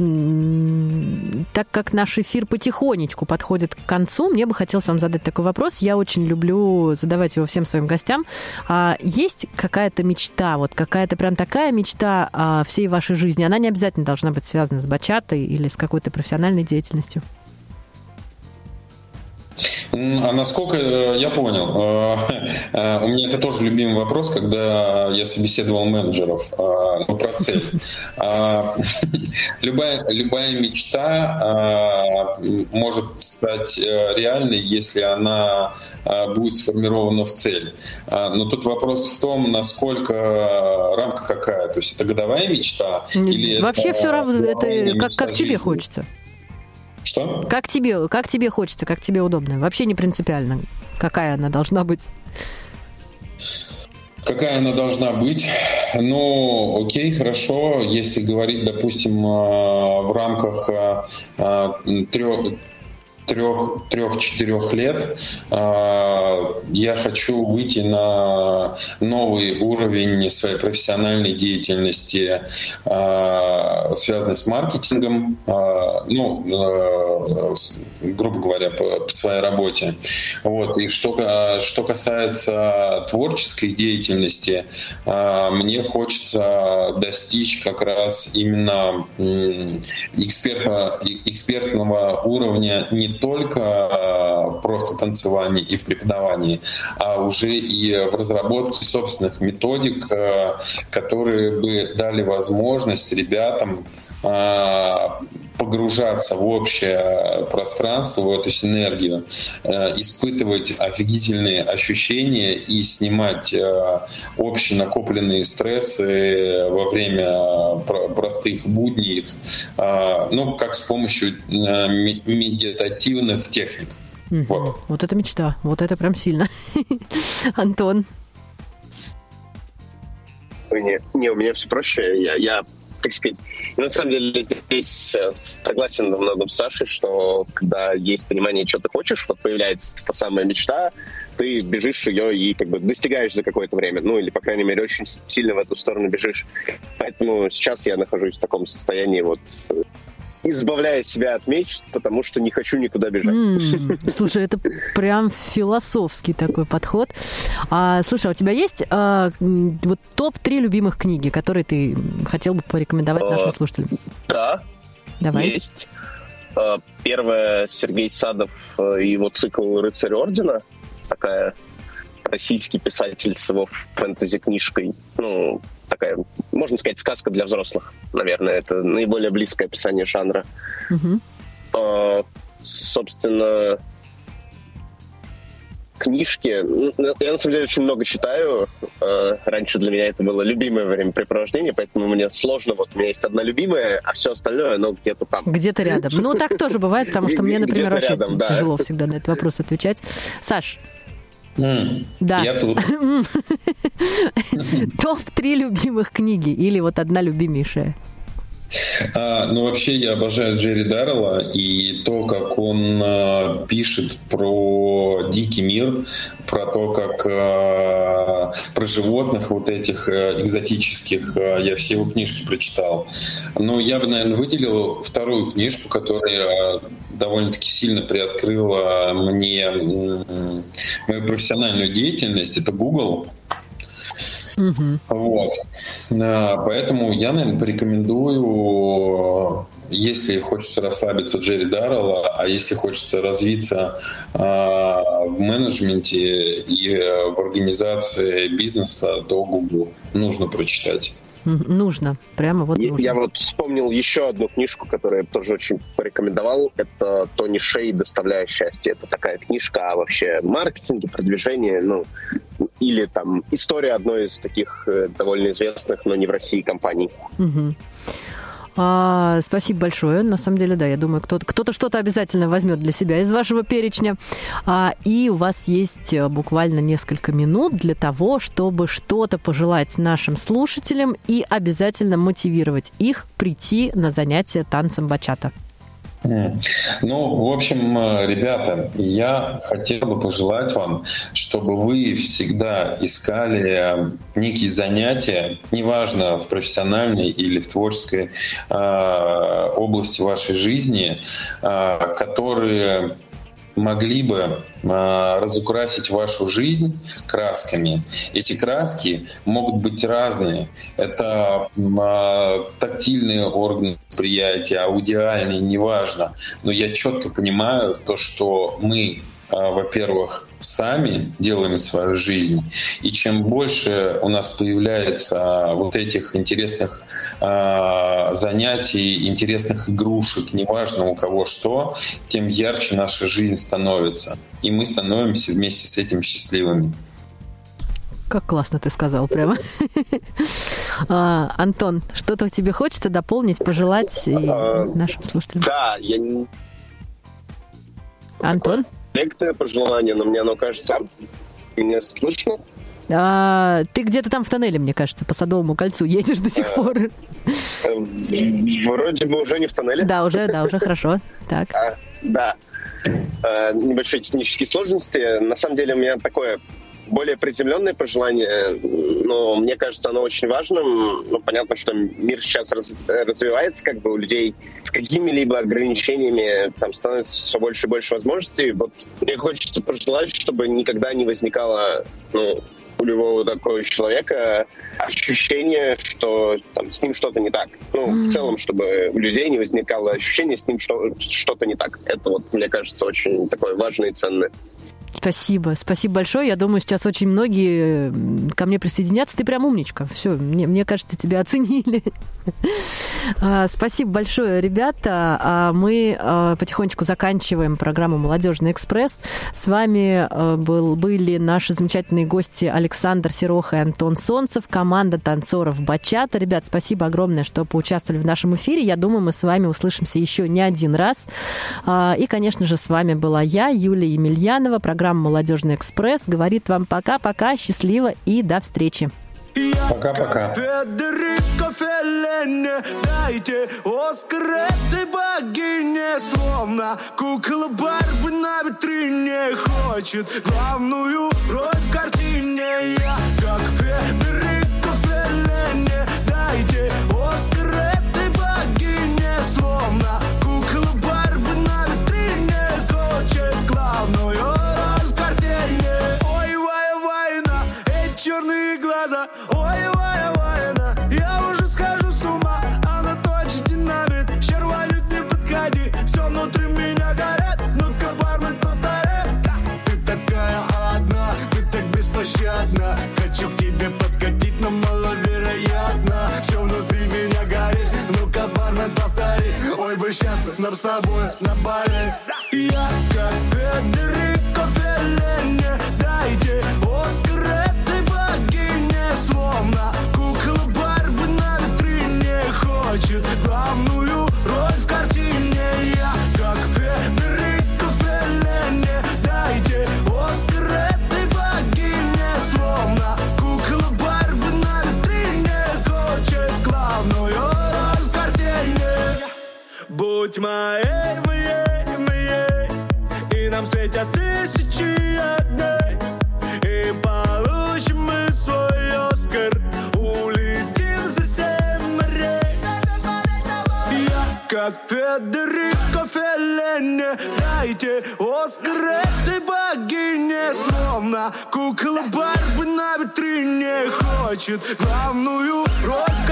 Так как наш эфир потихонечку подходит к концу, мне бы хотелось вам задать такой вопрос. Я очень люблю задавать его всем своим гостям. А Есть какая-то мечта, вот какая-то прям такая мечта всей вашей жизни? Она не обязательно должна быть связана с бачатой или с какой-то профессиональной деятельностью. А насколько э, я понял, э, э, у меня это тоже любимый вопрос, когда я собеседовал менеджеров, ну, про цель. А, [laughs] Любая, любая мечта может стать реальной, если она будет сформирована в цель. А, Но тут вопрос в том, насколько рамка какая. То есть это годовая мечта? Или Вообще это все равно, это как, как тебе хочется. Что? Как тебе, как тебе хочется, как тебе удобно. Вообще не принципиально, какая она должна быть. Какая она должна быть? Ну, окей, хорошо. Если говорить, допустим, э, в рамках трех трех, трех-четырех лет э, я хочу выйти на новый уровень своей профессиональной деятельности, э, связанной с маркетингом, э, ну, грубо говоря, по, по своей работе. Вот. И что, что касается творческой деятельности, мне хочется достичь как раз именно эксперта, экспертного уровня не только э, просто танцевания и в преподавании, а уже и в разработке собственных методик, э, которые бы дали возможность ребятам э, погружаться в общее пространство, в эту синергию, э, испытывать офигительные ощущения и снимать э, общие накопленные стрессы во время про- простых будней, э, ну, как с помощью э, медитативных техник. Вот. Вот это мечта, вот это прям сильно. [laughs] Антон, Не, не, у меня все проще. Я, я как сказать, на самом деле здесь э, согласен во многом с Сашей, что когда есть понимание, что ты хочешь, вот появляется та самая мечта, ты бежишь ее и как бы достигаешь за какое-то время. Ну, или, по крайней мере, очень сильно в эту сторону бежишь. Поэтому сейчас я нахожусь в таком состоянии вот избавляя себя от мечт, потому что не хочу никуда бежать. М, слушай, это прям философский такой подход. А, слушай, а у тебя есть а, вот топ-3 любимых книги, которые ты хотел бы порекомендовать нашим А, слушателям? Да, Давай. Есть. Э, Первое Сергей Садов э, и его цикл «Рыцарь Ордена». Такая российский писатель с его фэнтези-книжкой. Ну, такая, можно сказать, сказка для взрослых. Наверное, это наиболее близкое описание жанра. Мгм. Э, Собственно, книжки. Ну, Я на самом деле очень много читаю. Э, Раньше для меня это было любимое времяпрепровождение, поэтому мне сложно. Вот у меня есть одна любимая, а все остальное, оно где-то там. Где-то рядом. Ну, так тоже бывает, потому что мне, например, очень тяжело всегда на этот вопрос отвечать. Саш, Да. Я тут. [laughs] топ-3 любимых книги или вот одна любимейшая? А, ну, вообще, я обожаю Джерри Даррелла и то, как он а, пишет про дикий мир, про то, как а, про животных вот этих а, экзотических. А, я все его книжки прочитал. Но я бы, наверное, выделил вторую книжку, которая довольно-таки сильно приоткрыла мне мою профессиональную деятельность. Это Google. Вот. А, Поэтому я, наверное, порекомендую, если хочется расслабиться Джерри Даррелла, а если хочется развиться а, в менеджменте и э, в организации бизнеса, то Google нужно прочитать. Нужно, прямо вот Я- нужно. Я вот вспомнил еще одну книжку, которую я тоже очень порекомендовал. Это Тони Шей «Доставляя счастье». Это такая книжка о вообще маркетинге, продвижении, ну, или там история одной из таких э, довольно известных, но не в России компаний. Мгм. А, спасибо большое. На самом деле, да, я думаю, кто-то, кто-то что-то обязательно возьмет для себя из вашего перечня. А, и у вас есть э, буквально несколько минут для того, чтобы что-то пожелать нашим слушателям и обязательно мотивировать их прийти на занятия танцем бачата. Ну, в общем, э, ребята, я хотел бы пожелать вам, чтобы вы всегда искали э, некие занятия, неважно в профессиональной или в творческой э, области вашей жизни, э, которые могли бы э, разукрасить вашу жизнь красками. Эти краски могут быть разные. Это э, тактильные органы восприятия, аудиальные, неважно. Но я четко понимаю то, что мы, во-первых, сами делаем свою жизнь. И чем больше у нас появляется вот этих интересных э, занятий, интересных игрушек, неважно у кого что, тем ярче наша жизнь становится. И мы становимся вместе с этим счастливыми. Как классно ты сказал прямо. А, Антон, что-то тебе хочется дополнить, пожелать и А, нашим слушателям? Да, я не Антон? Корректное пожелание, но мне оно кажется... Меня слышно? А, ты где-то там в тоннеле, мне кажется, по Садовому кольцу едешь до сих пор. Э, Вроде бы уже не в тоннеле. Да, уже, да, уже хорошо. Так. А, да. Э, небольшие технические сложности. На самом деле у меня такое более приземленное пожелание, но мне кажется, оно очень важным. Ну, понятно, что мир сейчас раз- развивается, как бы у людей с какими-либо ограничениями там становится все больше и больше возможностей. Вот мне хочется пожелать, чтобы никогда не возникало ну, у любого такого человека ощущение, что там, с ним что-то не так. Ну, в целом, чтобы у людей не возникало ощущение, с ним что- что-то не так. Это вот, мне кажется, очень такое важное и ценное. Спасибо, спасибо большое. Я думаю, сейчас очень многие ко мне присоединятся. Ты прям умничка. Все, мне, мне кажется, тебя [laughs] оценили. А, Спасибо большое, ребята. А Мы а, потихонечку заканчиваем программу «Молодежный экспресс». С вами был, были наши замечательные гости Александр Сероха и Антон Солнцев, команда танцоров «Бачата». Ребят, спасибо огромное, что поучаствовали в нашем эфире. Я думаю, мы с вами услышимся еще не один раз. И, конечно же, с вами была я, Юлия Емельянова, программа «Молодежный экспресс». Говорит вам пока-пока, счастливо и до встречи. Пока-пока. Дайте Оскар этой богине Словно кукла Барби на витрине Хочет главную роль в картине Я как Федерико Феллини Дайте Оскар Хочет главную роль в